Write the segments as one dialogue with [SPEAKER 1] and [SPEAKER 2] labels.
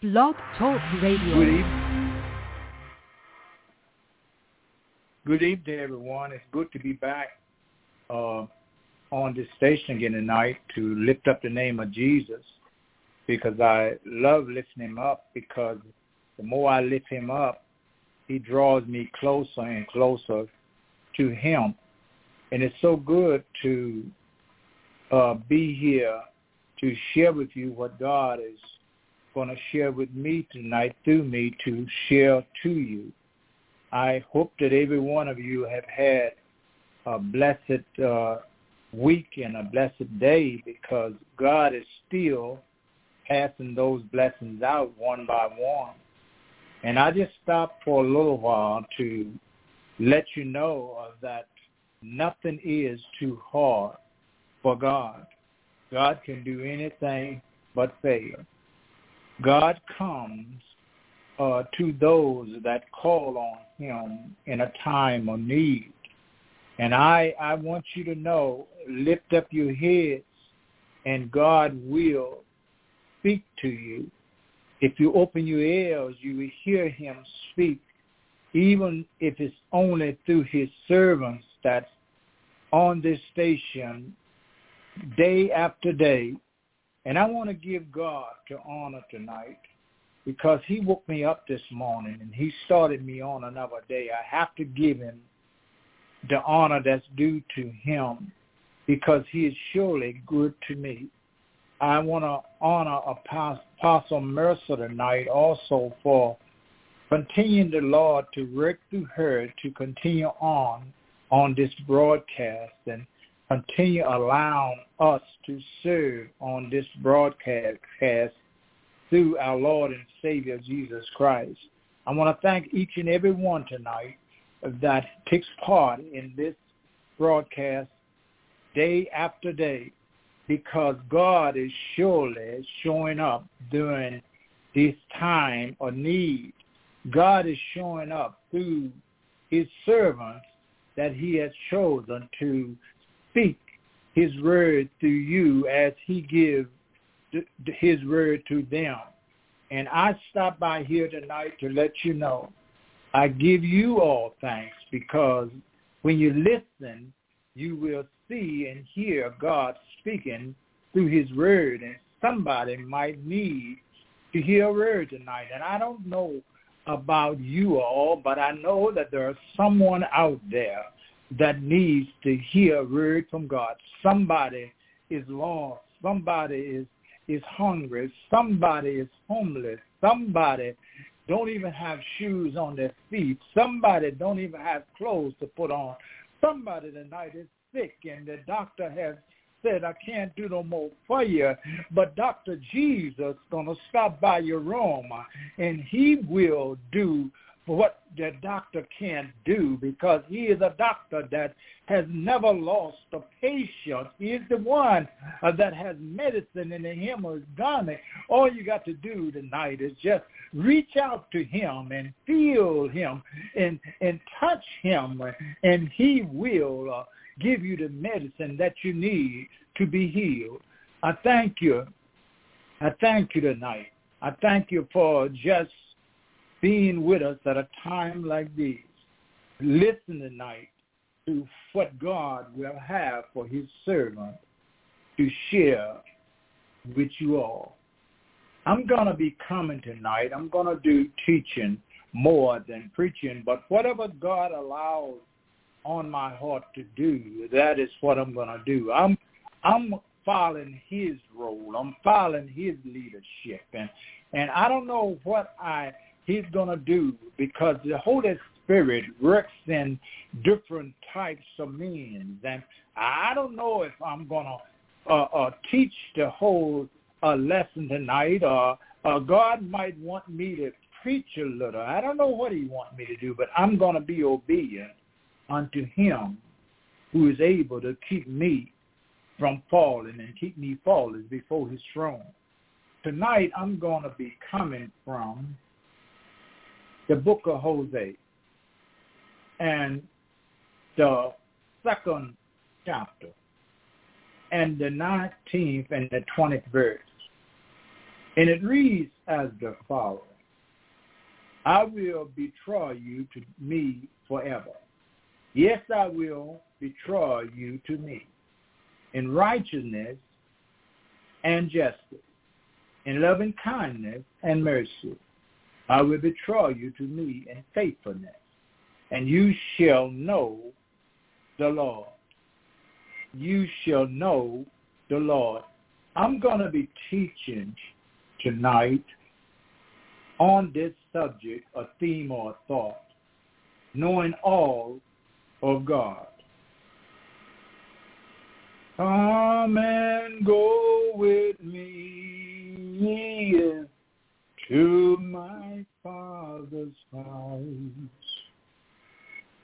[SPEAKER 1] Blog Talk Radio.
[SPEAKER 2] Good evening. Good evening, everyone. It's good to be back uh, on this station again tonight to lift up the name of Jesus because I love lifting him up because the more I lift him up, he draws me closer and closer to him. And it's so good to uh, be here to share with you what God is going to share with me tonight through me to share to you. I hope that every one of you have had a blessed uh, week and a blessed day because God is still passing those blessings out one by one. And I just stopped for a little while to let you know that nothing is too hard for God. God can do anything but fail. God comes uh, to those that call on him in a time of need. And I, I want you to know, lift up your heads and God will speak to you. If you open your ears, you will hear him speak, even if it's only through his servants that's on this station day after day and I want to give God to honor tonight because he woke me up this morning and he started me on another day. I have to give him the honor that's due to him because he is surely good to me. I want to honor Apostle Mercer tonight also for continuing the Lord to work through her to continue on on this broadcast and continue allowing us to serve on this broadcast through our Lord and Savior Jesus Christ. I want to thank each and every one tonight that takes part in this broadcast day after day because God is surely showing up during this time of need. God is showing up through his servants that he has chosen to speak his word to you as he gives his word to them. And I stop by here tonight to let you know I give you all thanks because when you listen, you will see and hear God speaking through his word. And somebody might need to hear a word tonight. And I don't know about you all, but I know that there's someone out there that needs to hear a word from God. Somebody is lost. Somebody is is hungry. Somebody is homeless. Somebody don't even have shoes on their feet. Somebody don't even have clothes to put on. Somebody tonight is sick and the doctor has said, I can't do no more for you, but Dr. Jesus going to stop by your room and he will do what the doctor can't do because he is a doctor that has never lost a patient. He is the one uh, that has medicine in hem of his garment. All you got to do tonight is just reach out to him and feel him and, and touch him and he will uh, give you the medicine that you need to be healed. I thank you. I thank you tonight. I thank you for just being with us at a time like this. Listen tonight to what God will have for his servant to share with you all. I'm going to be coming tonight. I'm going to do teaching more than preaching, but whatever God allows on my heart to do, that is what I'm going to do. I'm I'm following his role. I'm following his leadership and and I don't know what I he's going to do because the Holy Spirit works in different types of means. And I don't know if I'm going to uh, uh, teach the whole uh, lesson tonight or uh, God might want me to preach a little. I don't know what he wants me to do, but I'm going to be obedient unto him who is able to keep me from falling and keep me falling before his throne. Tonight I'm going to be coming from the book of Hosea and the second chapter and the 19th and the 20th verse. And it reads as the following. I will betroth you to me forever. Yes, I will betroth you to me in righteousness and justice, in loving kindness and mercy. I will betroth you to me in faithfulness, and you shall know the Lord. You shall know the Lord. I'm going to be teaching tonight on this subject, a theme or a thought, knowing all of God. Come and go with me to my Father's house,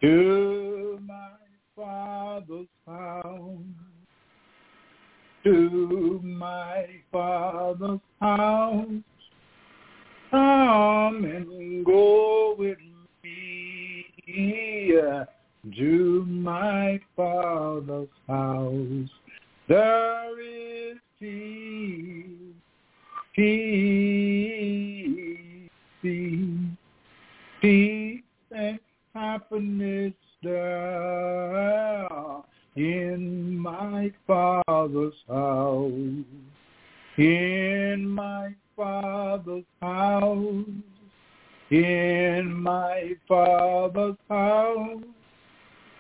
[SPEAKER 2] to my Father's house, to my Father's house. Come and go with me to my Father's house. There is peace, peace, peace, and happiness there in my Father's house. In my Father's house. In my Father's house.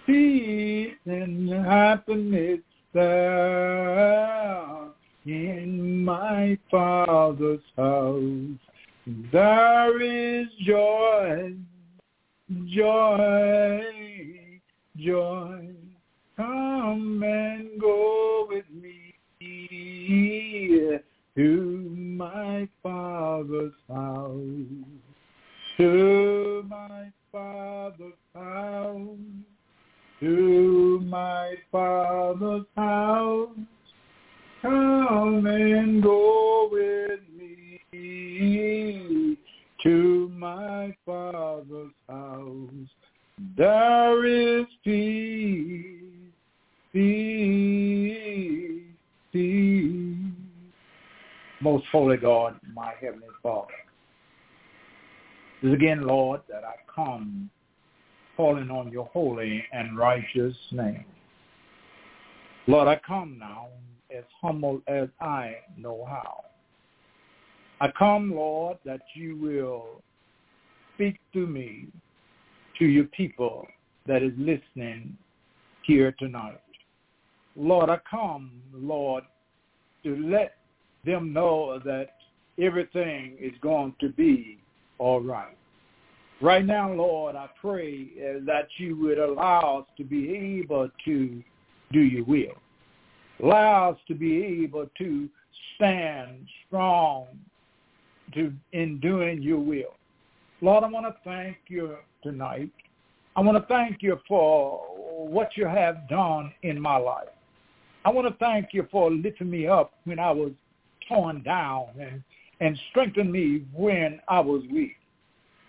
[SPEAKER 2] Peace and happiness there in my Father's house. There is joy, joy, joy. Come and go with me to my Father's house. To my Father's house to my Father's house. Come and go with me to my Father's house. There is peace, peace, peace. Most holy God, my heavenly Father. This again, Lord, that I come calling on your holy and righteous name. Lord, I come now as humble as I know how. I come, Lord, that you will speak to me, to your people that is listening here tonight. Lord, I come, Lord, to let them know that everything is going to be all right. Right now, Lord, I pray uh, that you would allow us to be able to do your will. Allow us to be able to stand strong to, in doing your will. Lord, I want to thank you tonight. I want to thank you for what you have done in my life. I want to thank you for lifting me up when I was torn down and, and strengthening me when I was weak.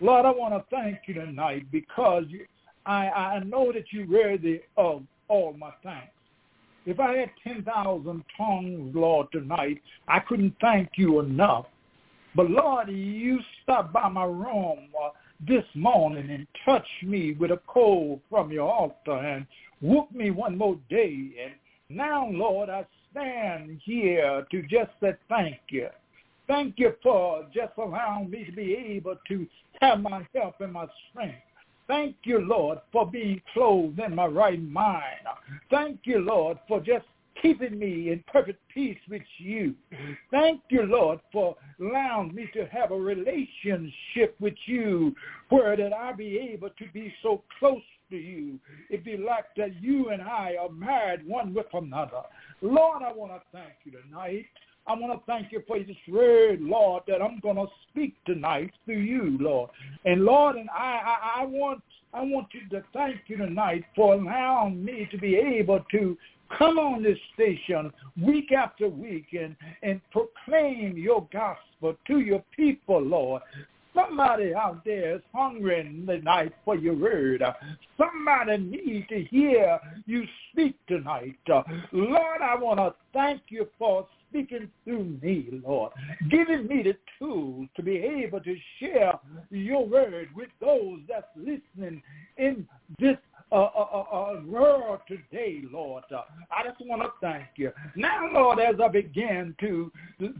[SPEAKER 2] Lord, I want to thank you tonight because I, I know that you're worthy of all my thanks. If I had 10,000 tongues, Lord, tonight, I couldn't thank you enough. But Lord, you stopped by my room uh, this morning and touched me with a coal from your altar and woke me one more day. And now, Lord, I stand here to just say thank you. Thank you for just allowing me to be able to have my help and my strength. Thank you, Lord, for being clothed in my right mind. Thank you, Lord, for just keeping me in perfect peace with you. Thank you, Lord, for allowing me to have a relationship with you where that I be able to be so close to you. It be like that you and I are married one with another. Lord, I want to thank you tonight. I want to thank you for this word, Lord, that I'm going to speak tonight through you, Lord. And Lord, and I, I, I want I want you to thank you tonight for allowing me to be able to come on this station week after week and, and proclaim your gospel to your people, Lord. Somebody out there is hungry tonight for your word. Somebody needs to hear you speak tonight. Lord, I want to thank you for speaking through me, Lord, giving me the tools to be able to share your word with those that's listening in this uh, uh, uh, world today, Lord. Uh, I just want to thank you. Now, Lord, as I begin to,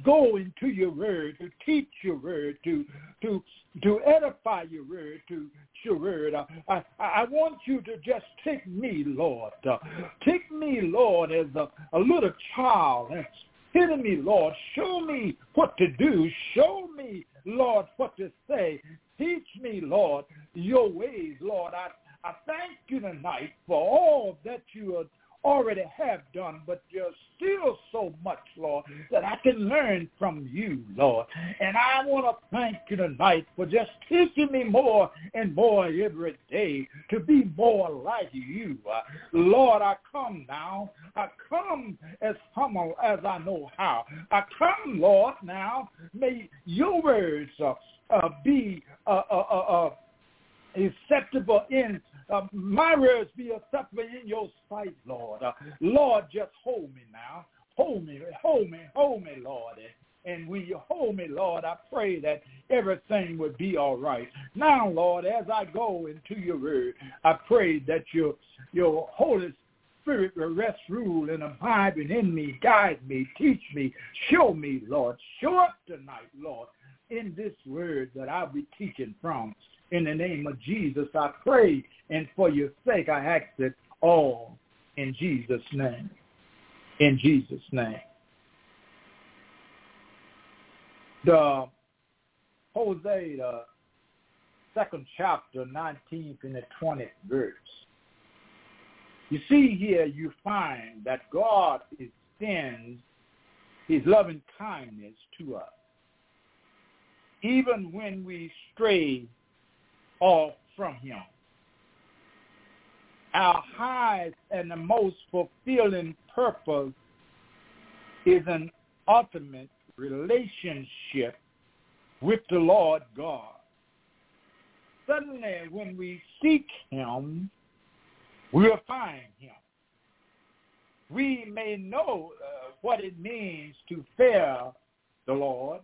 [SPEAKER 2] go into your word, to teach your word, to to to edify your word, to your word, uh, I, I want you to just take me, Lord. Uh, take me, Lord, as a, a little child and Hitting me, Lord. Show me what to do. Show me, Lord, what to say. Teach me, Lord, your ways, Lord. I I thank you tonight for all that you already have done, but there's still so much, Lord, that I can learn from you, Lord. And I want to thank you tonight for just teaching me more and more every day to be more like you. Uh, Lord, I come now. I come as humble as I know how. I come, Lord, now. May your words uh, uh, be uh, uh, uh, acceptable in uh, my words be acceptable in your sight, Lord. Uh, Lord, just hold me now. Hold me, hold me, hold me, Lord. And when you hold me, Lord, I pray that everything would be all right. Now, Lord, as I go into your word, I pray that your, your Holy Spirit will rest, rule, and abide in me, guide me, teach me, show me, Lord. Show up tonight, Lord, in this word that I'll be teaching from. In the name of Jesus, I pray, and for your sake, I ask it all in Jesus' name. In Jesus' name. The Hosea, the second chapter, 19th and the 20th verse. You see here, you find that God extends his loving kindness to us. Even when we stray off from him. Our highest and the most fulfilling purpose is an ultimate relationship with the Lord God. Suddenly, when we seek him, we'll find him. We may know uh, what it means to fear the Lord,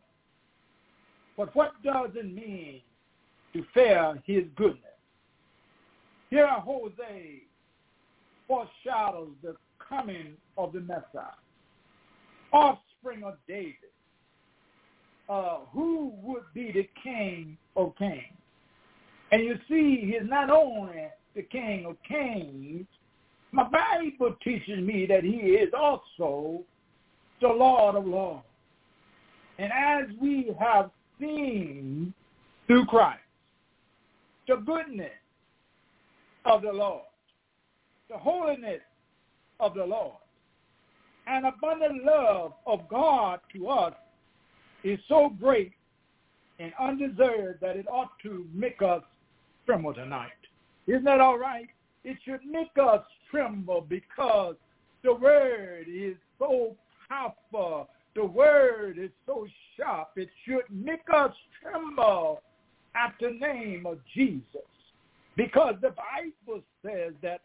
[SPEAKER 2] but what does it mean to fear his goodness. Here Hosea foreshadows the coming of the Messiah, offspring of David, uh, who would be the king of kings. And you see, he's not only the king of kings, my Bible teaches me that he is also the Lord of lords. And as we have seen through Christ, the goodness of the Lord, the holiness of the Lord, and abundant love of God to us is so great and undeserved that it ought to make us tremble tonight. Isn't that all right? It should make us tremble because the word is so powerful. The word is so sharp. It should make us tremble at the name of Jesus. Because the Bible says that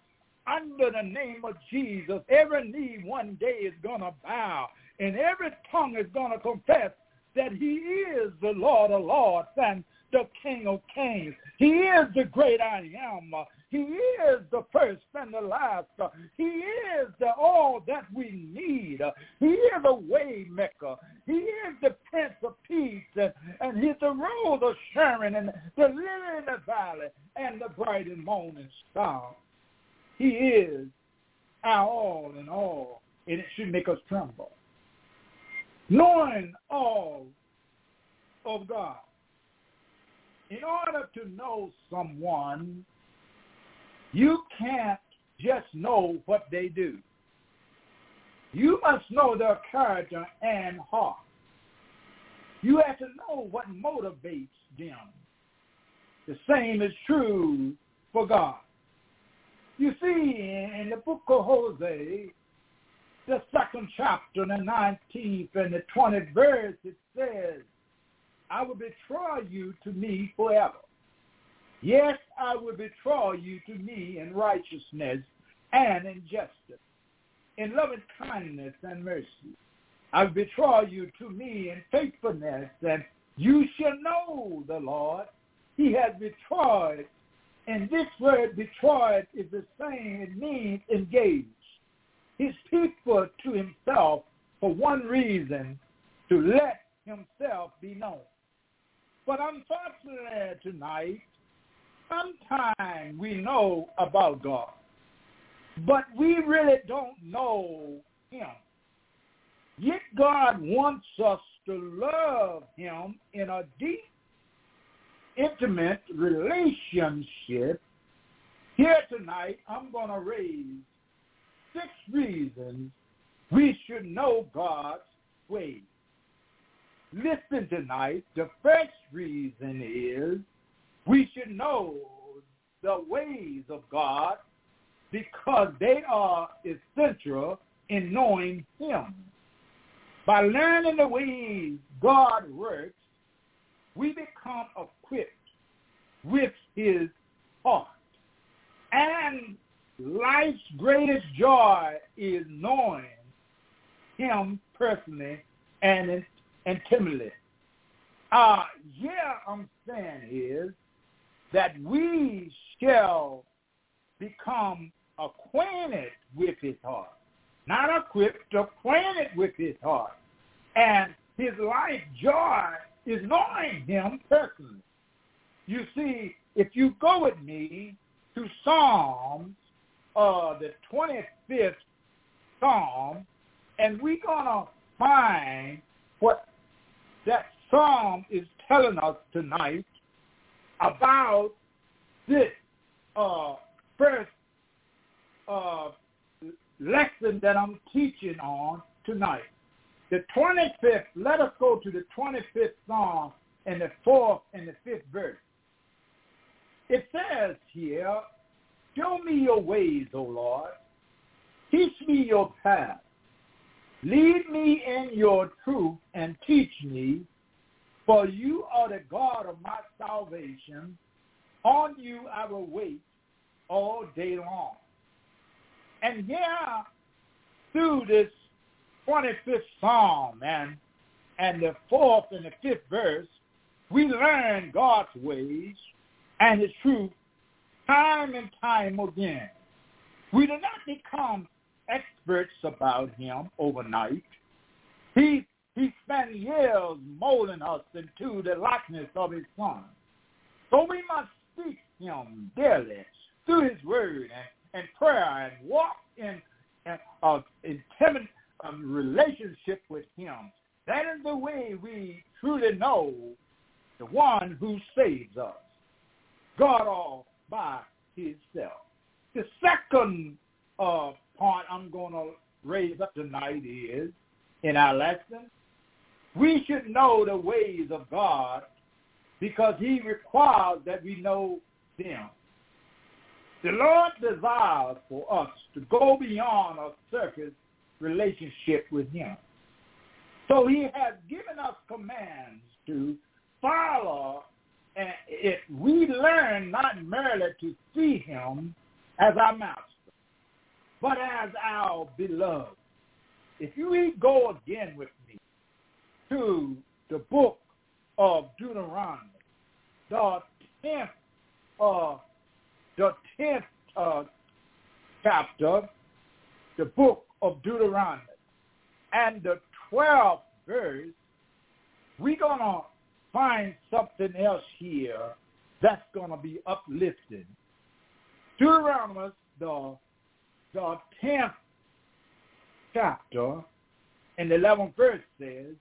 [SPEAKER 2] under the name of Jesus, every knee one day is going to bow and every tongue is going to confess that he is the Lord of lords and the King of kings. He is the great I am. He is the first and the last. He is the all that we need. He is the way maker. He is the Prince of Peace, and, and he's the Rose of Sharon, and the lily in the valley, and the bright and morning star. He is our all in all, and it should make us tremble. Knowing all of God. In order to know someone, you can't just know what they do. You must know their character and heart. You have to know what motivates them. The same is true for God. You see, in the book of Hosea, the second chapter, the 19th and the 20th verse, it says, I will betroth you to me forever. Yes, I will betroth you to me in righteousness and in justice, in loving kindness and mercy. I will betroth you to me in faithfulness, and you shall know the Lord. He has betrothed, and this word betrothed is the same. It means engaged. His people to himself for one reason, to let himself be known. But unfortunately tonight, sometimes we know about God, but we really don't know him. Yet God wants us to love him in a deep, intimate relationship. Here tonight, I'm going to raise six reasons we should know God's ways. Listen tonight, the first reason is we should know the ways of God because they are essential in knowing him. By learning the ways God works, we become equipped with his heart. And life's greatest joy is knowing him personally and intimately. Uh, yeah, I'm saying is that we shall become acquainted with his heart. Not equipped, acquainted with his heart. And his life joy is knowing him personally. You see, if you go with me to Psalms, uh, the 25th Psalm, and we're going to find what that Psalm is telling us tonight about this uh, first uh, lesson that I'm teaching on tonight. The 25th, let us go to the 25th Psalm and the fourth and the fifth verse. It says here, show me your ways, O Lord. Teach me your path. Lead me in your truth and teach me, for you are the God of my salvation. On you I will wait all day long. And here, through this 25th Psalm and, and the fourth and the fifth verse, we learn God's ways and his truth time and time again. We do not become experts about him overnight. He, he spent years molding us into the likeness of his son. So we must seek him daily through his word and, and prayer and walk in an uh, intimate um, relationship with him. That is the way we truly know the one who saves us, God all by himself. The second uh, part I'm going to raise up tonight is, in our lesson, we should know the ways of God because he requires that we know them. The Lord desires for us to go beyond a surface relationship with him. So he has given us commands to follow and if we learn not merely to see him as our master, but as our beloved. If you go again with me to the book of Deuteronomy, the tenth, uh, the tenth uh, chapter, the book of Deuteronomy, and the twelfth verse, we're gonna find something else here that's gonna be uplifting. Deuteronomy, the the 10th chapter and the 11th verse says,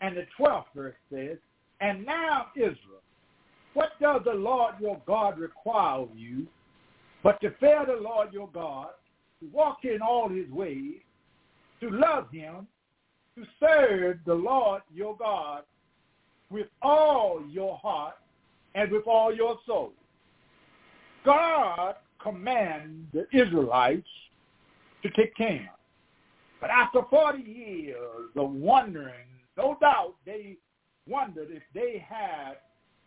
[SPEAKER 2] and the 12th verse says, and now Israel, what does the Lord your God require of you but to fear the Lord your God, to walk in all his ways, to love him, to serve the Lord your God with all your heart and with all your soul. God command the Israelites to take Canaan. But after 40 years of wondering, no doubt they wondered if they had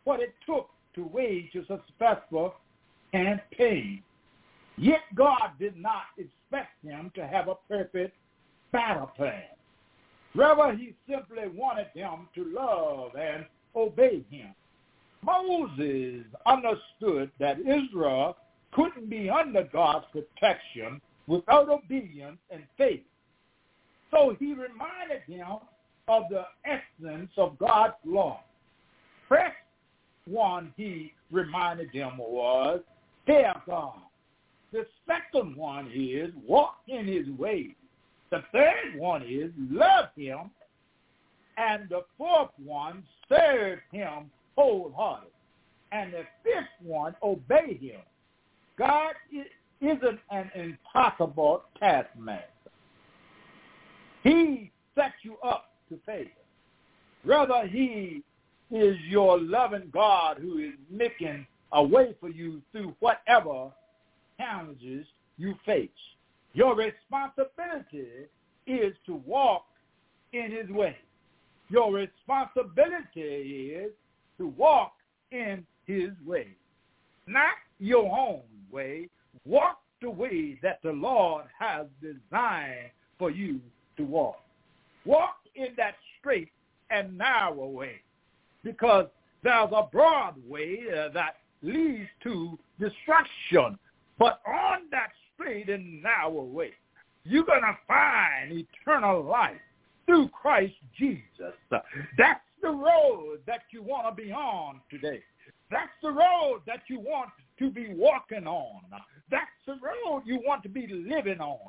[SPEAKER 2] what it took to wage a successful campaign. Yet God did not expect them to have a perfect battle plan. Rather, he simply wanted them to love and obey him. Moses understood that Israel couldn't be under God's protection without obedience and faith. So he reminded them of the essence of God's law. First one he reminded them was, fear God. The second one is walk in his ways. The third one is love him. And the fourth one, serve him wholehearted. And the fifth one, obey him. God isn't an impossible taskmaster. He sets you up to fail. Rather, he is your loving God who is making a way for you through whatever challenges you face. Your responsibility is to walk in his way. Your responsibility is to walk in his way. Not your own way. Walk the way that the Lord has designed for you to walk. Walk in that straight and narrow way because there's a broad way uh, that leads to destruction. But on that straight and narrow way, you're going to find eternal life through Christ Jesus. That's the road that you want to be on today. That's the road that you want to be walking on. That's the road you want to be living on.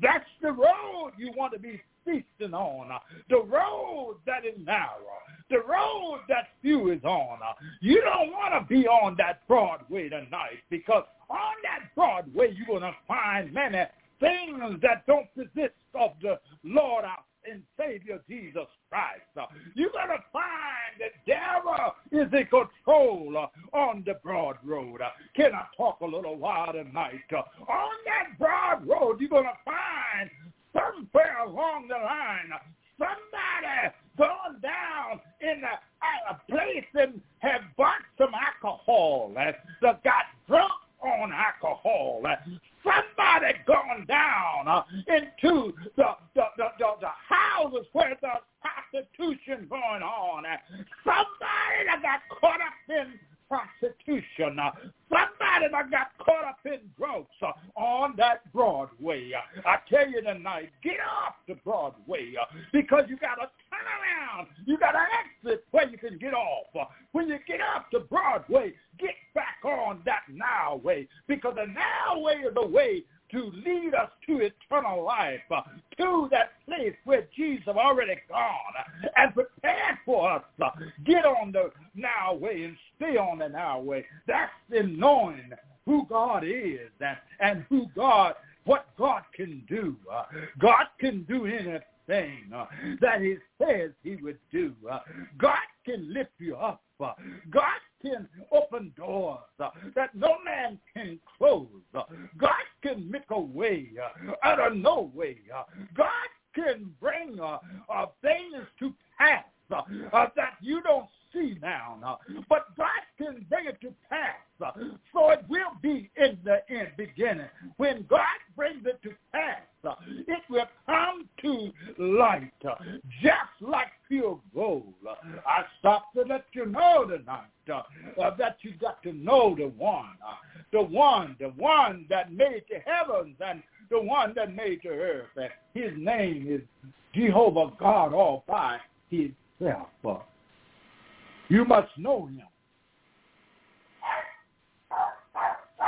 [SPEAKER 2] That's the road you want to be feasting on. The road that is narrow. The road that few is on. You don't want to be on that Broadway tonight because on that Broadway you're going to find many things that don't possess of the Lord our and Savior Jesus Christ. You're going to find the devil is in control on the broad road. Can I talk a little while tonight? On that broad road, you're going to find somewhere along the line somebody gone down in a, a place and have bought some alcohol uh, and got drunk on alcohol. Uh, Somebody gone down uh, into the, the, the, the, the houses where there's prostitution going on. Somebody that got caught up in prostitution. Somebody that got caught up in drugs on that Broadway. I tell you tonight, get off the Broadway because you got to turn around. You got to exit where you can get off. When you get off the Broadway, get back on that now way because the now way is the way to lead us to eternal life, uh, to that place where Jesus already gone and prepared for us. Uh, get on the now way and stay on the now way. That's in knowing who God is and, who God, what God can do. Uh, God can do anything uh, that he says he would do. Uh, God can lift you up. Uh, God can open doors uh, that no man can close. Uh, God can make a way uh, out of no way. Uh, God can bring uh, uh, things to pass that you don't see now. But God can bring it to pass. So it will be in the end beginning. When God brings it to pass, it will come to light, uh, just like pure gold. Uh, I stopped to let you know tonight uh, uh, that you got to know the one, uh, the one, the one that made the heavens and the one that made the earth. His name is Jehovah God all by himself. You must know him.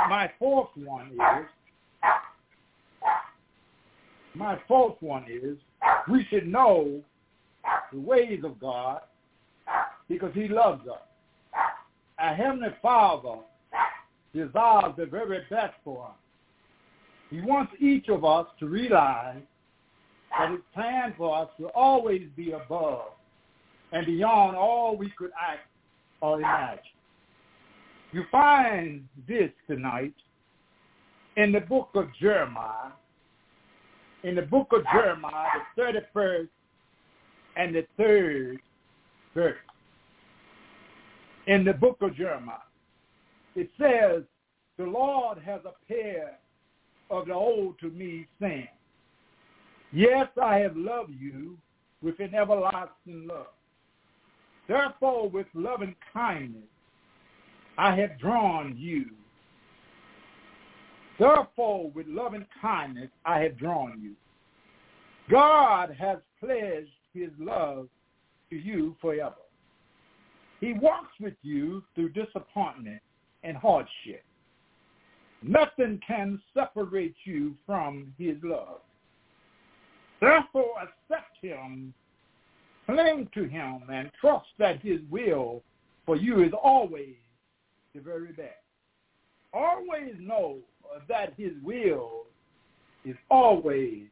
[SPEAKER 2] My fourth one is, my fourth one is, we should know the ways of God because he loves us. Our Heavenly Father desires the very best for us. He wants each of us to realize that his plan for us will always be above and beyond all we could act or imagine. You find this tonight in the book of Jeremiah, in the book of Jeremiah, the 31st and the third verse. In the book of Jeremiah, it says, the Lord has appeared of the old to me, saying, Yes, I have loved you with an everlasting love. Therefore, with loving kindness, I have drawn you. Therefore, with loving kindness, I have drawn you. God has pledged his love to you forever. He walks with you through disappointment and hardship. Nothing can separate you from his love. Therefore, accept him, cling to him, and trust that his will for you is always the very best. Always know that his will is always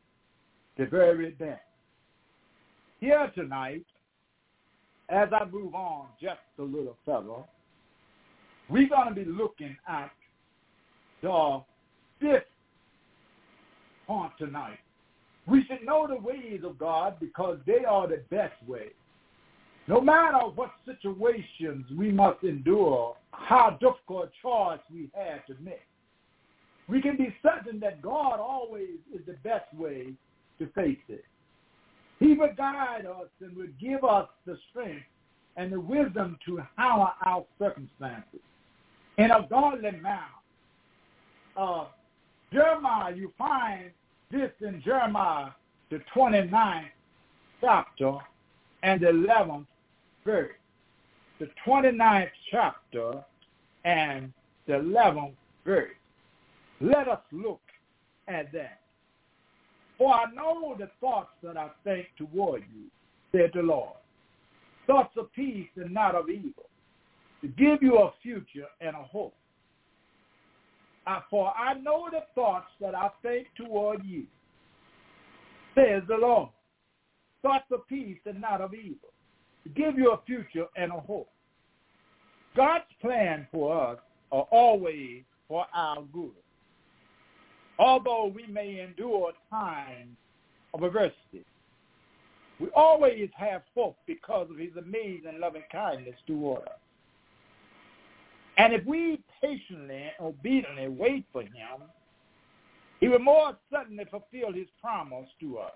[SPEAKER 2] the very best. Here tonight, as I move on just a little further, we're going to be looking at the fifth point tonight. We should know the ways of God because they are the best way. No matter what situations we must endure, how difficult a choice we have to make, we can be certain that God always is the best way to face it. He would guide us and would give us the strength and the wisdom to handle our circumstances in a godly manner. Uh, Jeremiah, you find this in Jeremiah, the 29th chapter and the 11th verse. The 29th chapter and the 11th verse. Let us look at that. For I know the thoughts that I think toward you, said the Lord. Thoughts of peace and not of evil, to give you a future and a hope. For I know the thoughts that I think toward you, says the Lord. Thoughts of peace and not of evil, to give you a future and a hope. God's plan for us are always for our good although we may endure times of adversity. We always have hope because of his amazing loving kindness toward us. And if we patiently and obediently wait for him, he will more suddenly fulfill his promise to us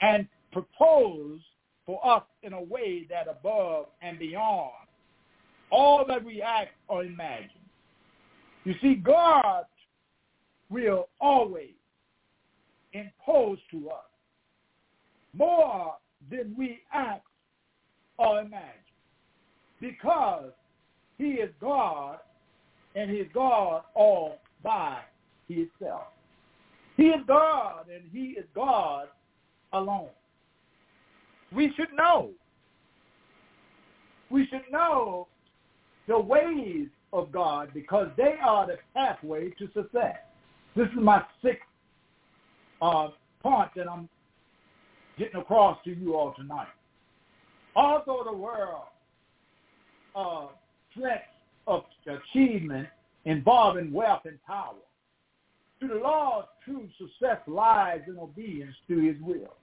[SPEAKER 2] and propose for us in a way that above and beyond all that we act or imagine. You see, God will always impose to us more than we act or imagine because he is God and he is God all by himself. He is God and he is God alone. We should know. We should know the ways of God because they are the pathway to success. This is my sixth uh, point that I'm getting across to you all tonight. Although the world uh, threats of achievement involving wealth and power, to the Lord's true success lies in obedience to his will.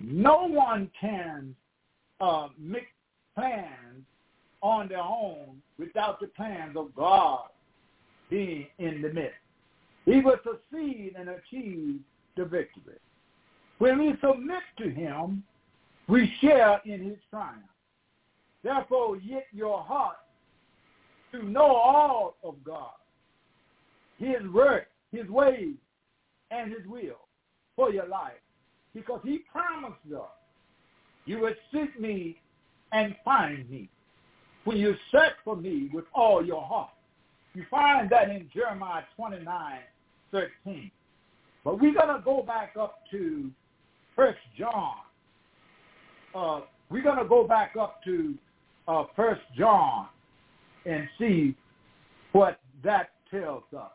[SPEAKER 2] No one can uh, make plans on their own without the plans of God being in the midst. He will succeed and achieve the victory. When we submit to him, we share in his triumph. Therefore, yet your heart to know all of God, his work, his ways, and his will for your life. Because he promised us, you would seek me and find me when you search for me with all your heart. You find that in Jeremiah 29, 13. But we're going to go back up to First John. Uh, we're going to go back up to uh, First John and see what that tells us.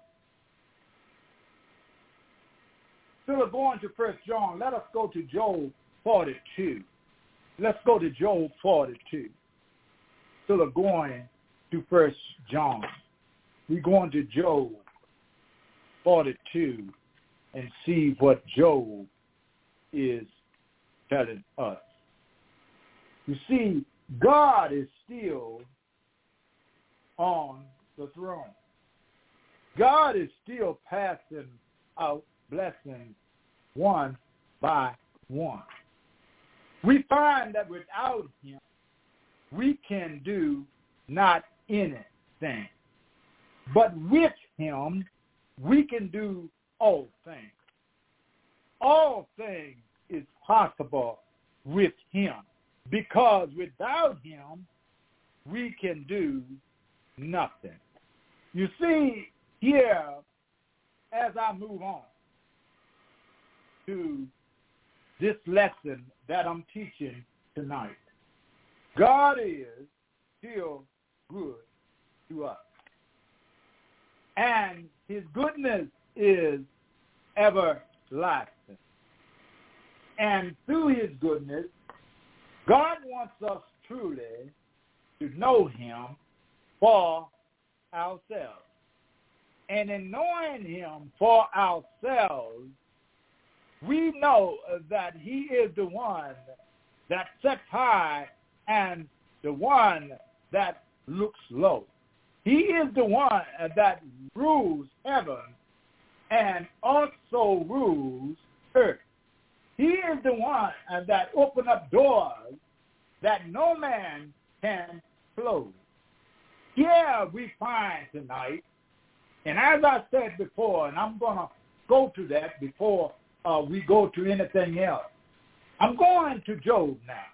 [SPEAKER 2] Of going to First John, let us go to Job 42. Let's go to Job 42. Instead of going to First John, we're going to Job 42 and see what Job is telling us. You see, God is still on the throne. God is still passing out blessings one by one. We find that without him, we can do not anything. But with him, we can do all things. All things is possible with him because without him, we can do nothing. You see, here, as I move on to this lesson that I'm teaching tonight, God is still good to us. And his goodness is everlasting. And through his goodness, God wants us truly to know him for ourselves. And in knowing him for ourselves, we know that he is the one that sits high and the one that looks low. He is the one that rules heaven and also rules earth. He is the one that opened up doors that no man can close. Here we find tonight, and as I said before, and I'm going to go to that before uh, we go to anything else. I'm going to Job now.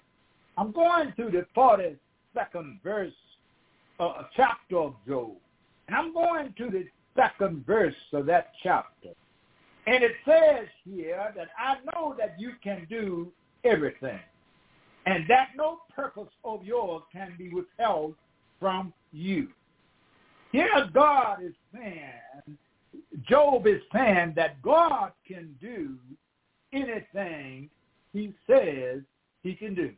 [SPEAKER 2] I'm going to the 42nd verse, uh, chapter of Job. And I'm going to the second verse of that chapter. And it says here that I know that you can do everything, and that no purpose of yours can be withheld from you. Here God is saying, Job is saying that God can do anything he says he can do.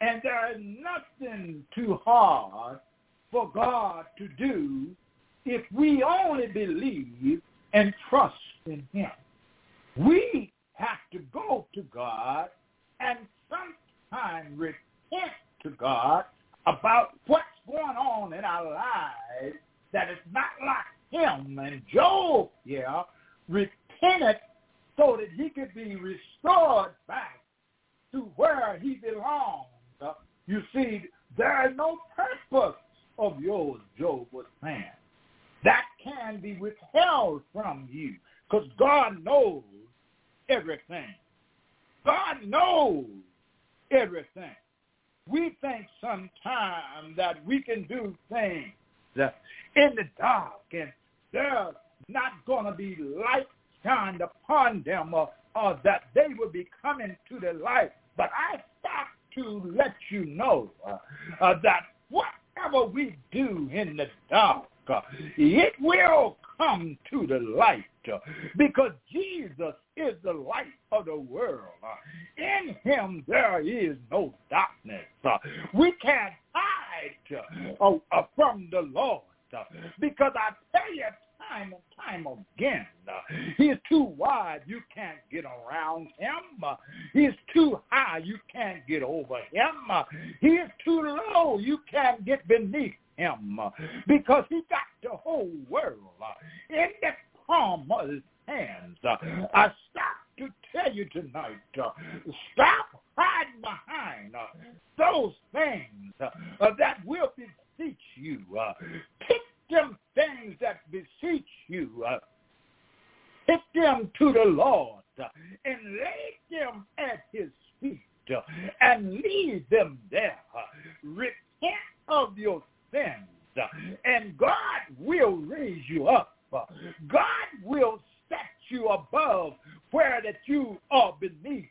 [SPEAKER 2] And there is nothing too hard for God to do if we only believe and trust in him. We have to go to God and sometimes repent to God about what's going on in our lives that is not like him. And Job yeah, repented so that he could be restored back to where he belongs. You see, there is no purpose of yours, Job was saying that can be withheld from you because God knows everything. God knows everything. We think sometimes that we can do things in the dark and there's not going to be light shined upon them or, or that they will be coming to the light. But I stop to let you know uh, uh, that whatever we do in the dark, it will come to the light uh, because Jesus is the light of the world. In him there is no darkness. We can't hide uh, uh, uh from the Lord uh, because I tell you time and time again, he is too wide, you can't get around him. He's too high, you can't get over him. He is too low, you can't get beneath him because he got the whole world in the palm of his hands. I stop to tell you tonight, stop hiding behind those things that will beseech you. Pick them things that beseech you. Pick them to the Lord and lay them at his feet and leave them there. Repent of your sins, and God will raise you up. God will set you above where that you are beneath.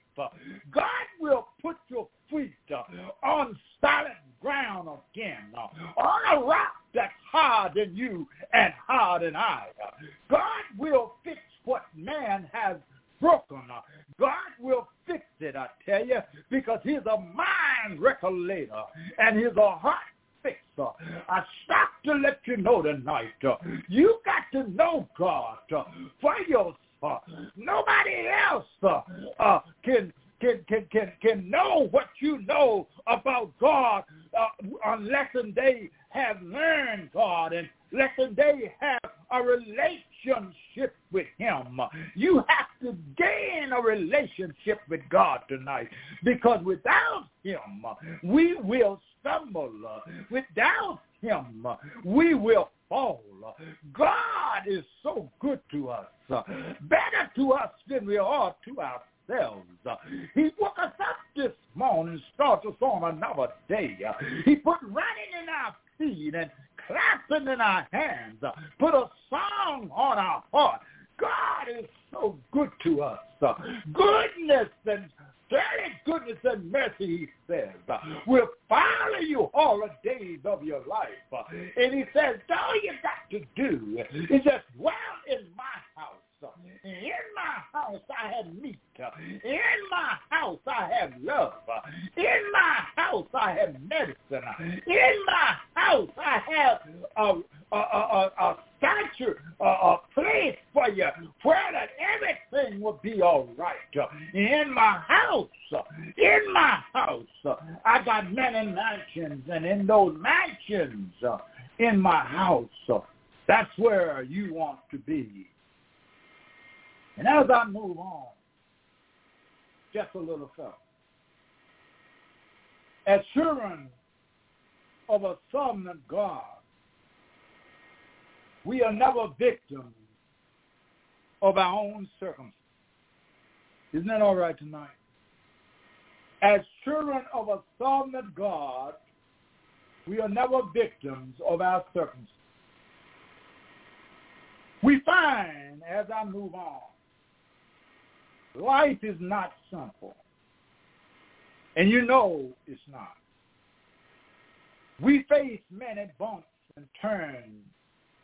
[SPEAKER 2] God will put your feet on solid ground again, on a rock that's higher than you and higher than I. God will fix what man has broken. God will fix it, I tell you, because he's a mind regulator and he's a heart fixer. I stop to let you know tonight. You got to know God for yourself. Nobody else uh, can can can can can know what you know about God uh, unless they have learned God and unless they have a relationship with him. You have to gain a relationship with God tonight because without him, we will stumble. Without him, we will fall. God is so good to us, better to us than we are to ourselves. He woke us up this morning, started us on another day. He put running in our feet and clapping in our hands, put a song on our heart. God is so good to us. Goodness and Surely goodness and mercy, he says, will follow you all the days of your life. And he says, all you got to do is just dwell in my house. In my house I have meat. In my house I have love. In my house I have medicine. In my house I have a, a, a, a statue, a, a place for you where that everything will be all right. In my house, in my house, I got many mansions, and in those mansions, in my house, that's where you want to be. And as I move on, just a little further, as children of a sovereign God, we are never victims of our own circumstances. Isn't that all right tonight? As children of a sovereign God, we are never victims of our circumstances. We find, as I move on, life is not simple. And you know it's not. We face many bumps and turns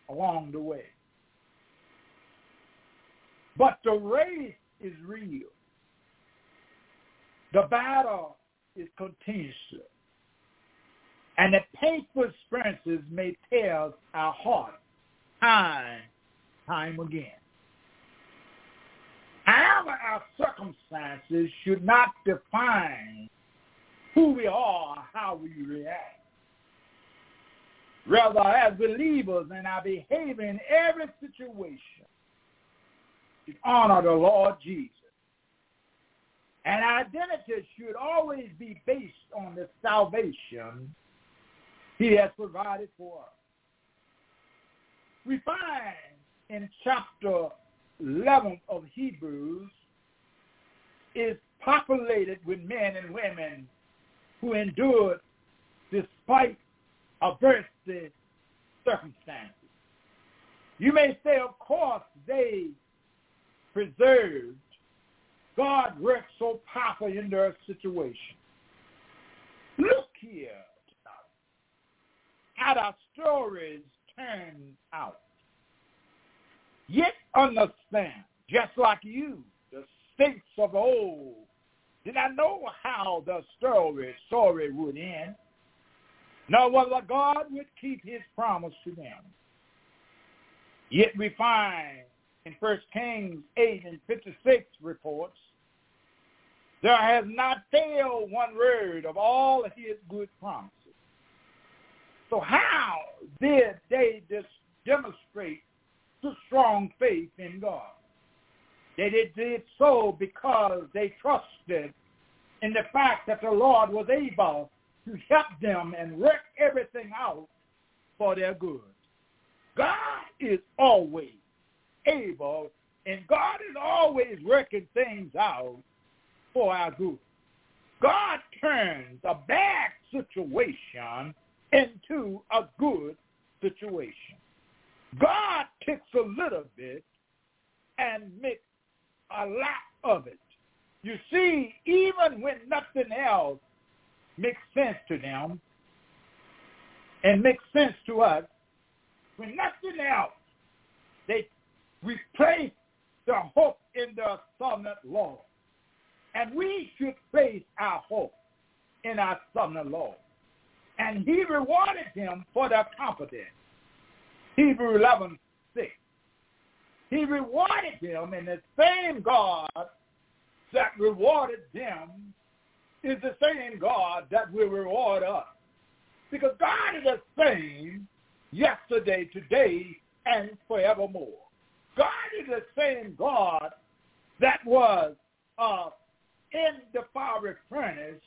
[SPEAKER 2] along the way. But the race is real. The battle is continuous. And the painful experiences may tear our heart time, time again. However, our circumstances should not define who we are, or how we react. Rather, as believers in our behavior in every situation, to honor the Lord Jesus. And our identity should always be based on the salvation he has provided for us. We find in chapter 11 of Hebrews is populated with men and women who endured despite adversity circumstances. You may say, of course, they preserved. God worked so powerfully in their situation. Look here how our stories turn out. Yet understand, just like you, the saints of old did not know how the story story would end nor whether God would keep his promise to them. Yet we find in 1 Kings 8 and 56 reports, there has not failed one word of all his good promises. So how did they just demonstrate the strong faith in God? They did so because they trusted in the fact that the Lord was able to help them and work everything out for their good. God is always able and God is always working things out for our good. God turns a bad situation into a good situation. God takes a little bit and makes a lot of it. You see, even when nothing else makes sense to them and makes sense to us, when nothing else, they replace their hope in the sovereign Lord. And we should place our hope in our sovereign Lord. And he rewarded them for their confidence. Hebrew 11, 6. He rewarded them, and the same God that rewarded them is the same God that will reward us. Because God is the same yesterday, today, and forevermore. God is the same God that was uh, in the fiery furnace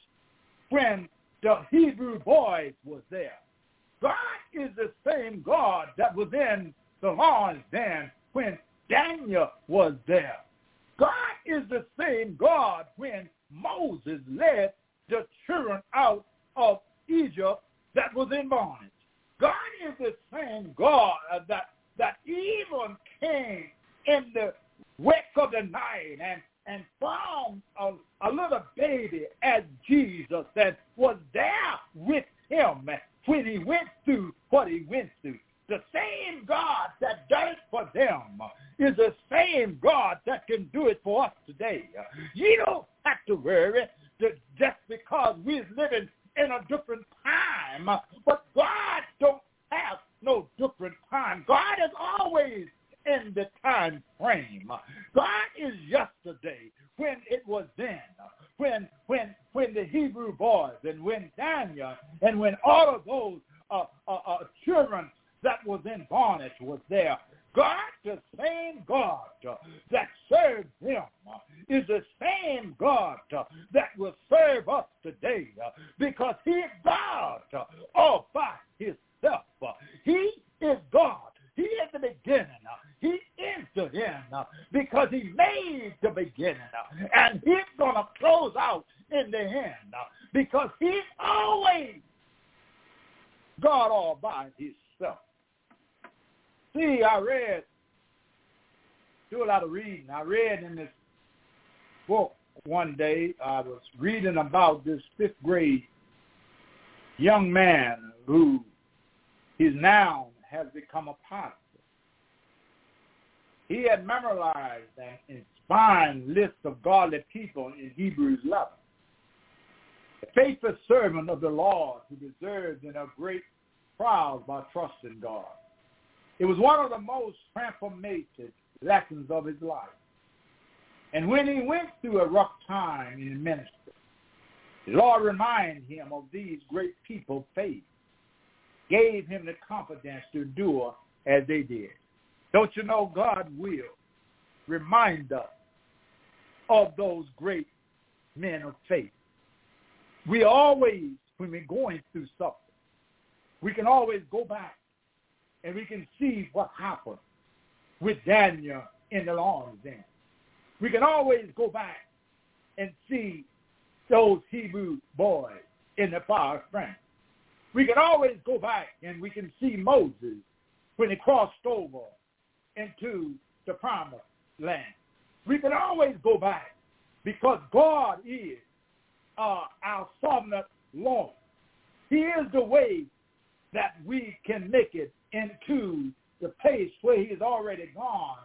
[SPEAKER 2] when the Hebrew boys was there. God is the same God that was in the lion's den when Daniel was there. God is the same God when Moses led the children out of Egypt that was in bondage. God is the same God that that even came in the wake of the night and and found a, a little baby as Jesus that was there with him when he went through what he went through. The same God that did it for them is the same God that can do it for us today. You don't have to worry just because we're living in a different time, but God don't have no different time. God is always in the time frame. God is yesterday when it was then, when when when the Hebrew boys and when Daniel and when all of those uh, uh, uh, children that was in bondage was there. God, the same God that served him, is the same God that will serve us today because he is God all by himself. He is God. He is the beginning. He is the end because he made the beginning. Uh, and he's going to close out in the end uh, because he's always God all by himself. See, I read, do a lot of reading. I read in this book one day, I was reading about this fifth grade young man who is now has become a pastor. He had memorized an inspiring list of godly people in Hebrews 11. A faithful servant of the Lord who deserved in a great trials by trusting God. It was one of the most transformative lessons of his life. And when he went through a rough time in ministry, the Lord reminded him of these great people's faith gave him the confidence to endure as they did. Don't you know God will remind us of those great men of faith. We always, when we're going through something, we can always go back and we can see what happened with Daniel in the lion's den. We can always go back and see those Hebrew boys in the fire furnace. We can always go back and we can see Moses when he crossed over into the promised land. We can always go back because God is uh, our sovereign Lord. He is the way that we can make it into the place where he has already gone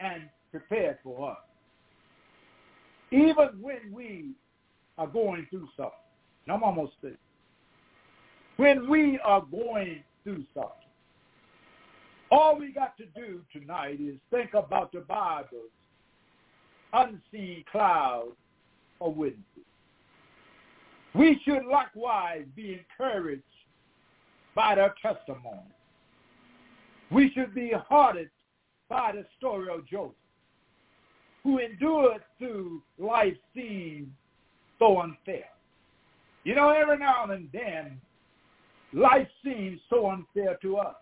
[SPEAKER 2] and prepared for us. Even when we are going through something, I'm almost there when we are going through something, all we got to do tonight is think about the Bible's unseen cloud of witnesses. We should likewise be encouraged by their testimony. We should be heartened by the story of Joseph, who endured through life seemed so unfair. You know, every now and then life seems so unfair to us.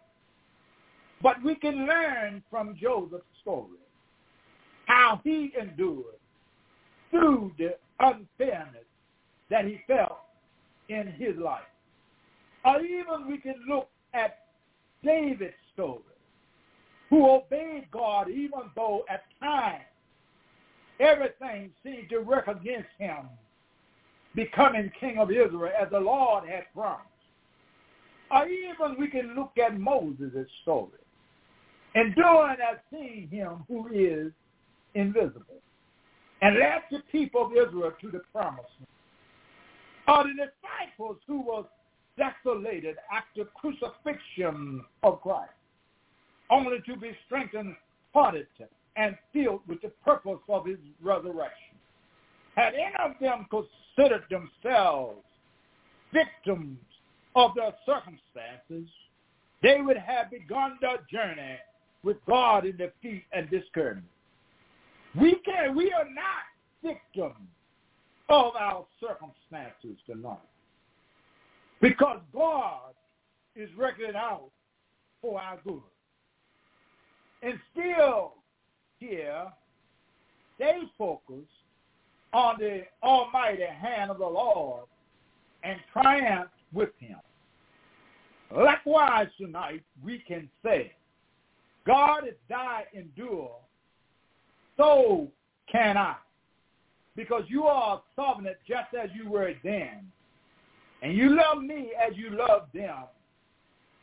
[SPEAKER 2] But we can learn from Joseph's story how he endured through the unfairness that he felt in his life. Or even we can look at David's story, who obeyed God even though at times everything seemed to work against him becoming king of Israel as the Lord had promised. Or even we can look at Moses' story. Enduring as seeing him who is invisible. And led the people of Israel to the promised land. Or the disciples who was desolated after crucifixion of Christ. Only to be strengthened, hearted, and filled with the purpose of his resurrection. Had any of them considered themselves victims of their circumstances, they would have begun their journey with God in defeat and discouragement. We can we are not victims of our circumstances tonight. Because God is working out for our good. And still here, they focus on the almighty hand of the Lord and triumph with him. Likewise tonight, we can say, God has died endure, so can I. Because you are covenant just as you were then. And you love me as you love them.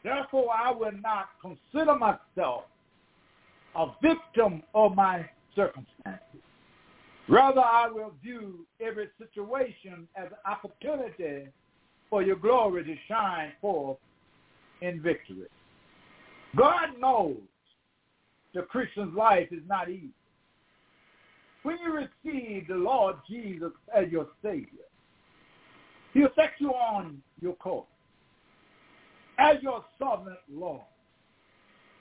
[SPEAKER 2] Therefore, I will not consider myself a victim of my circumstances. Rather, I will view every situation as an opportunity for your glory to shine forth in victory. God knows the Christian's life is not easy. When you receive the Lord Jesus as your Savior, he'll set you on your course as your sovereign Lord.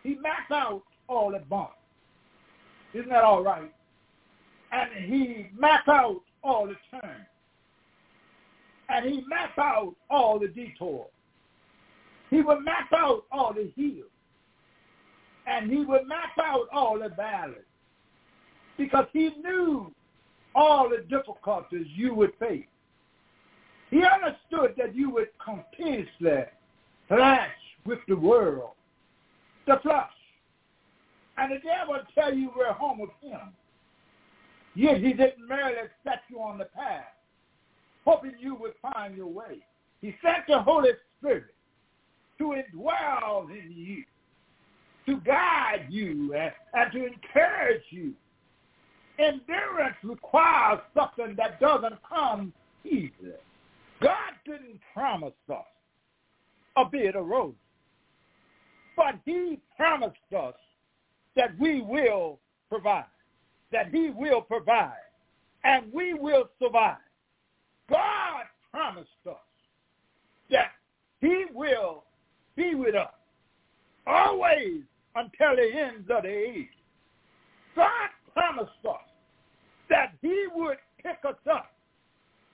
[SPEAKER 2] He maps out all the bumps. Isn't that all right? And he maps out all the turns. And he maps out all the detours. He will map out all the hills. And he would map out all the valleys. Because he knew all the difficulties you would face. He understood that you would continuously clash with the world, the flesh. And the devil would tell you we're home with him. Yet he didn't merely set you on the path, hoping you would find your way. He sent the Holy Spirit to indwell in you, to guide you and, and to encourage you. Endurance requires something that doesn't come easily. God didn't promise us a bed of roses, but he promised us that we will provide, that he will provide, and we will survive. God promised us that he will be with us always until the ends of the age. God promised us that he would pick us up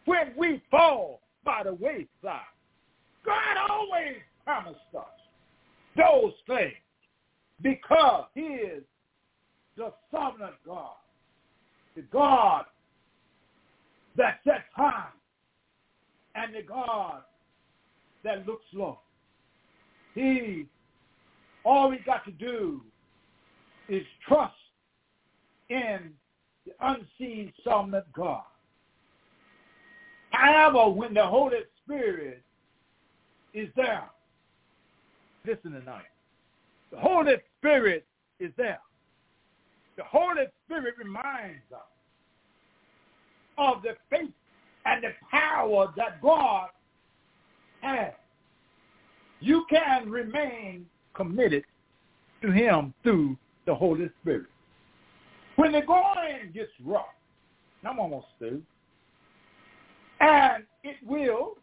[SPEAKER 2] when we fall by the wayside. God always promised us those things because he is the sovereign God, the God that sets high and the God that looks low. He, all we got to do is trust in the unseen sovereign God. However, when the Holy Spirit is there, listen tonight. The Holy Spirit is there. The Holy Spirit reminds us of the faith and the power that God has you can remain committed to him through the Holy Spirit. When the going gets rough, I'm almost through, and it will,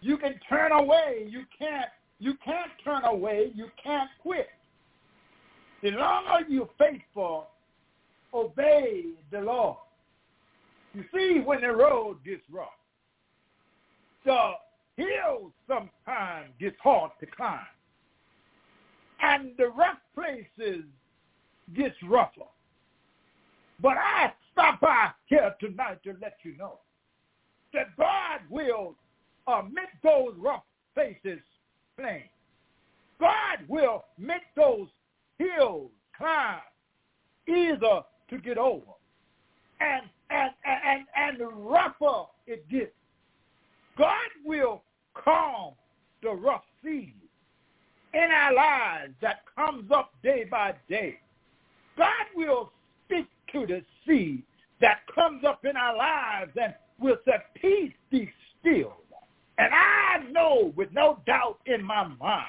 [SPEAKER 2] you can turn away. You can't, you can't turn away. You can't quit. The longer you're faithful, obey the Lord. You see, when the road gets rough, the hills sometimes gets hard to climb. And the rough places gets rougher. But I stop by here tonight to let you know that God will uh, make those rough places plain. God will make those hills climb easier to get over. And, and, and, and the rougher it gets, God will calm the rough seas in our lives that comes up day by day. God will speak to the sea that comes up in our lives and will say, peace be still. And I know with no doubt in my mind,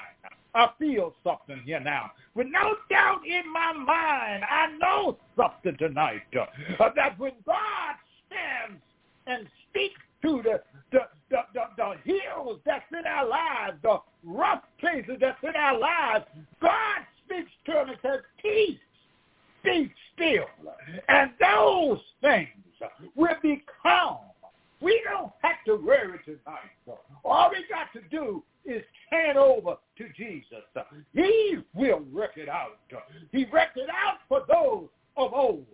[SPEAKER 2] I feel something here now. With no doubt in my mind, I know something tonight uh, that when God stands and speaks to the, the, the, the, hills that's in our lives, the rough places that's in our lives. God speaks to him and says, peace, be still. And those things will be calm. We don't have to worry tonight. All we got to do is hand over to Jesus. He will work it out. He worked it out for those of old.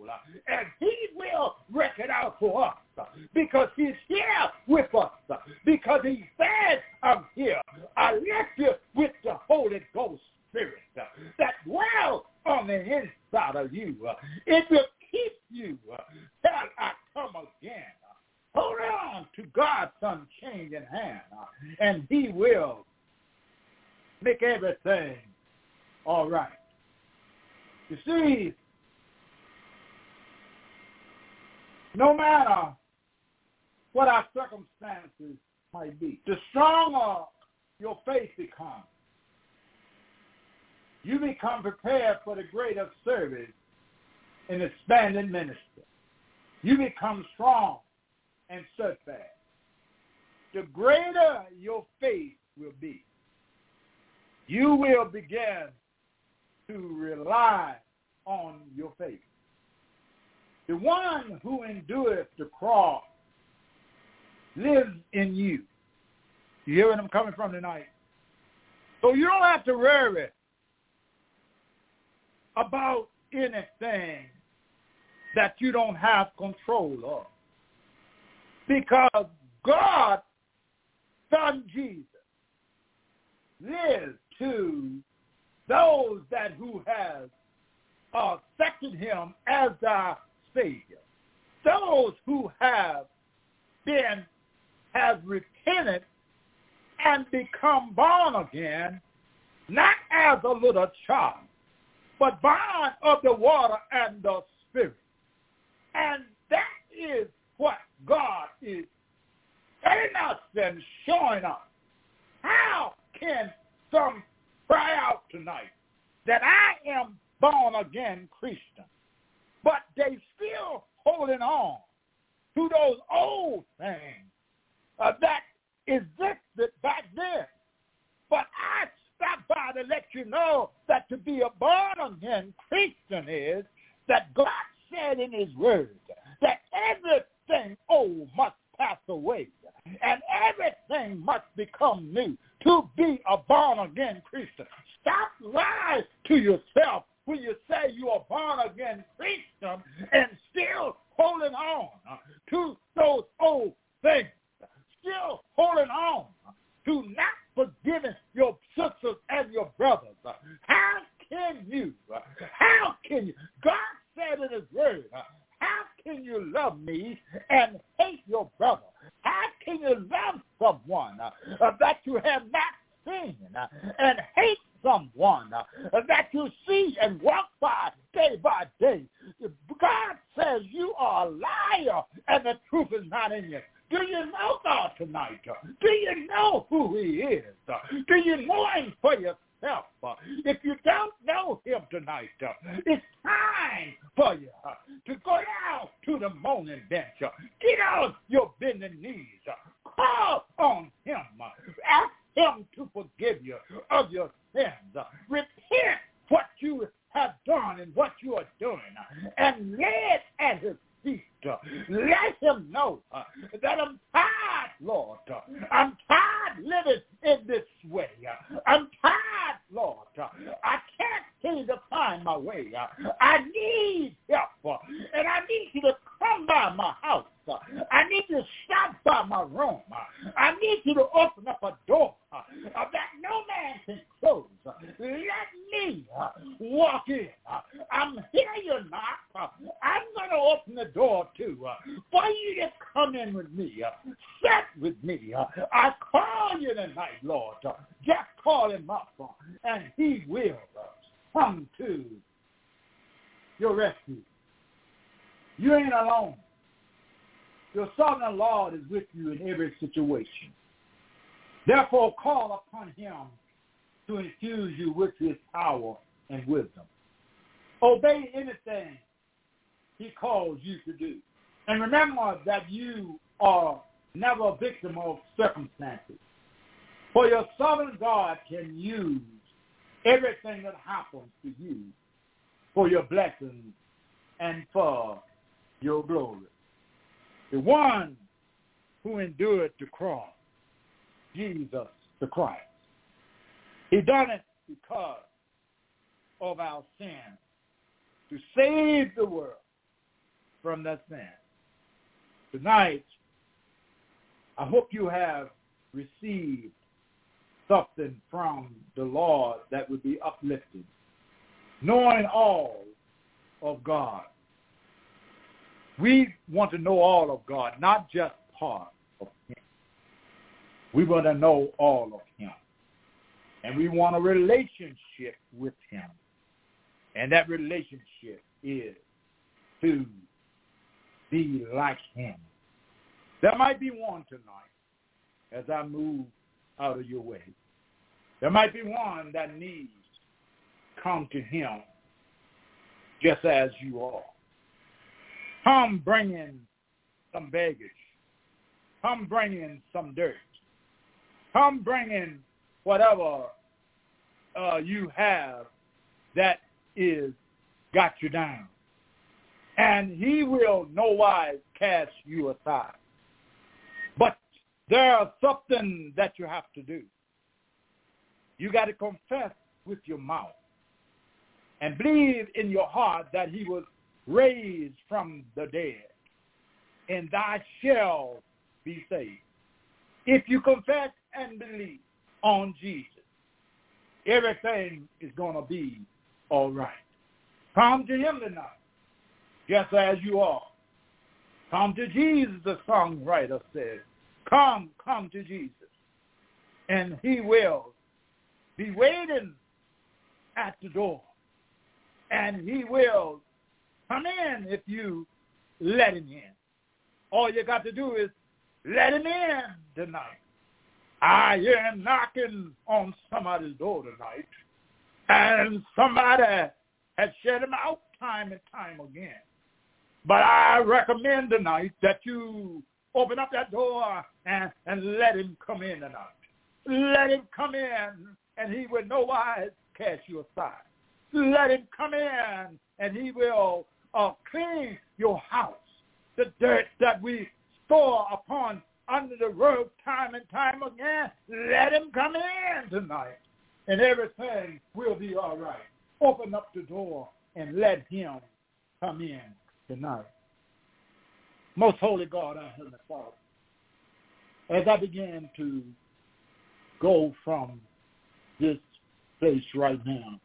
[SPEAKER 2] And he will work it out for us because he's here with us. Because he said, I'm here. I left you with the Holy Ghost Spirit that dwells on the inside of you. It will keep you till I come again. Hold on to God's unchanging hand, and he will make everything all right. You see, no matter what our circumstances might be, the stronger your faith becomes, you become prepared for the greater service in expanding ministry. You become strong and steadfast. The greater your faith will be, you will begin to rely on your faith. The one who endureth the cross lives in you. You hear where I'm coming from tonight? So you don't have to worry about anything that you don't have control of. Because God, Son Jesus, lives to those that who have accepted him as our Savior. Those who have been, have repented and become born again, not as a little child, but born of the water and the Spirit. And that is what God is telling us and showing us. How can some cry out tonight that I am born again Christian? But they still holding on to those old things uh, that existed back then. But I stop by to let you know that to be a born-again Christian is that God said in his word that everything old must pass away and everything must become new to be a born-again Christian. Stop lying to yourself when you say you are born again Christian and still holding on to those old things, still holding on to not forgiving your sisters and your brothers. How can you? How can you? God said in his word, how can you love me and hate your brother? How can you love someone that you have not seen and hate someone uh, that you see and walk by day by day. God says you are a liar and the truth is not in you. Do you know God tonight? Do you know who he is? Do you know him for yourself? If you don't know him tonight, it's time for you to go down to the mourning bench. Get on your bending knees. Call on him. Ask him to forgive you of your sins. Repent what you have done and what you are doing and lay it at his feet. Let him know that I'm tired, Lord. I'm tired living in this way. I'm tired, Lord. I can't seem to find my way. I need help. And I need you to come by my house. I need you to stop by my room. I need you to open up a door that no man can close. Let me walk in. I'm here, you knock. I'm going to open the door too for you to come in with me. Sit with me. I call you tonight, Lord. Just call him up and he will come to your rescue. You ain't alone. Your sovereign Lord is with you in every situation. Therefore, call upon him to infuse you with his power and wisdom. Obey anything he calls you to do. And remember that you are never a victim of circumstances. For your sovereign God can use everything that happens to you for your blessings and for your glory. The one who endured the cross, Jesus the Christ. He done it because of our sin to save the world from that sin. Tonight, I hope you have received something from the Lord that would be uplifted, knowing all of God. We want to know all of God, not just part of him. We want to know all of him. And we want a relationship with him. And that relationship is to be like him. There might be one tonight as I move out of your way. There might be one that needs come to him just as you are. Come bringing some baggage. Come bringing some dirt. Come bringing whatever uh, you have that is got you down. And he will no wise cast you aside. But there's something that you have to do. You got to confess with your mouth and believe in your heart that he was raised from the dead, and thou shalt be saved. If you confess and believe on Jesus, everything is going to be all right. Come to him tonight, just as you are. Come to Jesus, the songwriter says. Come, come to Jesus. And he will be waiting at the door. And he will come in if you let him in. All you got to do is let him in tonight. I am knocking on somebody's door tonight. And somebody has shut him out time and time again. But I recommend tonight that you open up that door and, and let him come in tonight. Let him come in and he will no wise cast you aside. Let him come in and he will uh, clean your house. The dirt that we store upon under the roof time and time again, let him come in tonight and everything will be all right. Open up the door and let him come in tonight. Most holy God, our Heavenly Father, as I began to go from this place right now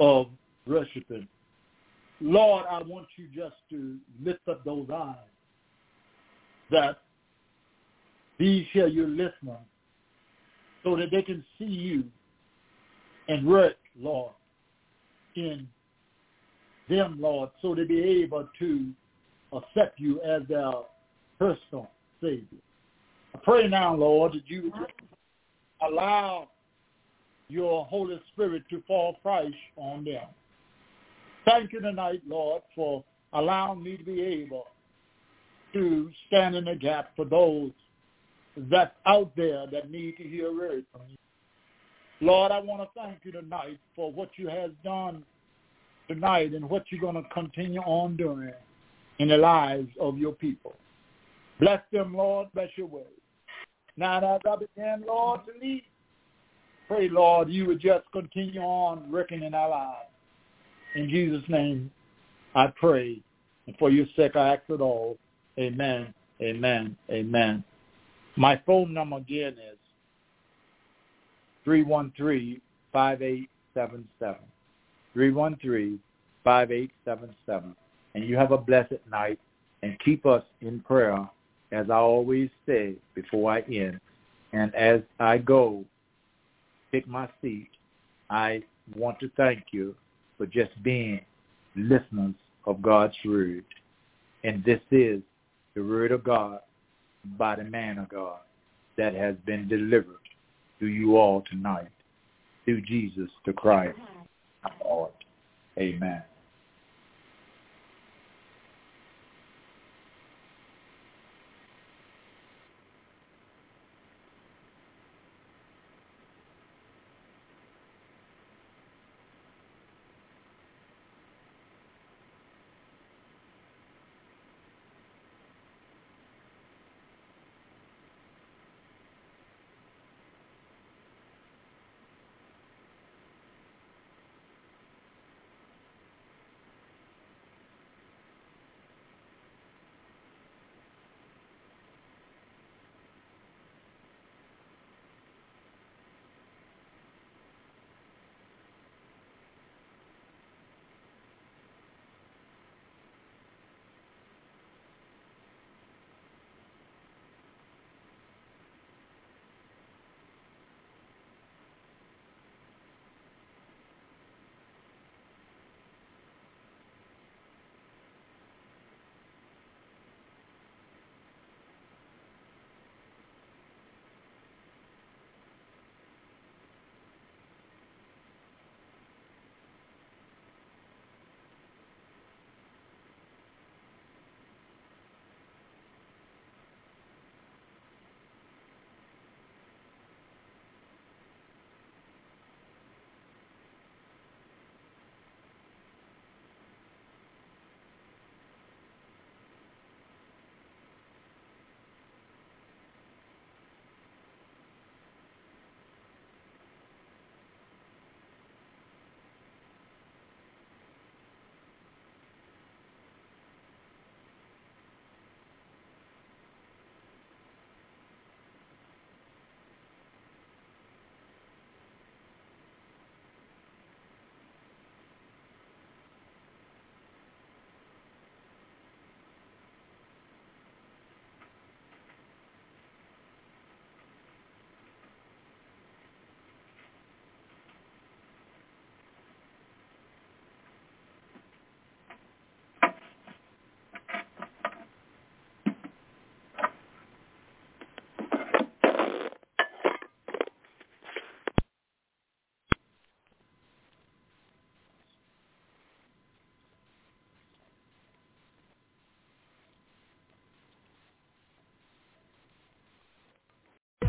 [SPEAKER 2] of worshiping, Lord, I want you just to lift up those eyes that these shall your listeners so that they can see you and work, Lord, in them, Lord, so they be able to accept you as their personal Savior. I pray now, Lord, that you allow your Holy Spirit to fall fresh on them. Thank you tonight, Lord, for allowing me to be able to stand in the gap for those that's out there that need to hear word from you. Lord, I want to thank you tonight for what you have done tonight and what you're going to continue on doing in the lives of your people. Bless them, Lord. Bless your way. Now as I begin, Lord, to lead, pray, Lord, you would just continue on working in our lives. In Jesus' name, I pray. And for your sake, I ask it all. Amen, amen, amen. My phone number again is 313-5877. 313-5877 and you have a blessed night and keep us in prayer as I always say before I end. And as I go, take my seat, I want to thank you for just being listeners of God's word. And this is the word of God by the man of God that has been delivered to you all tonight through Jesus the Christ, our Lord. Amen.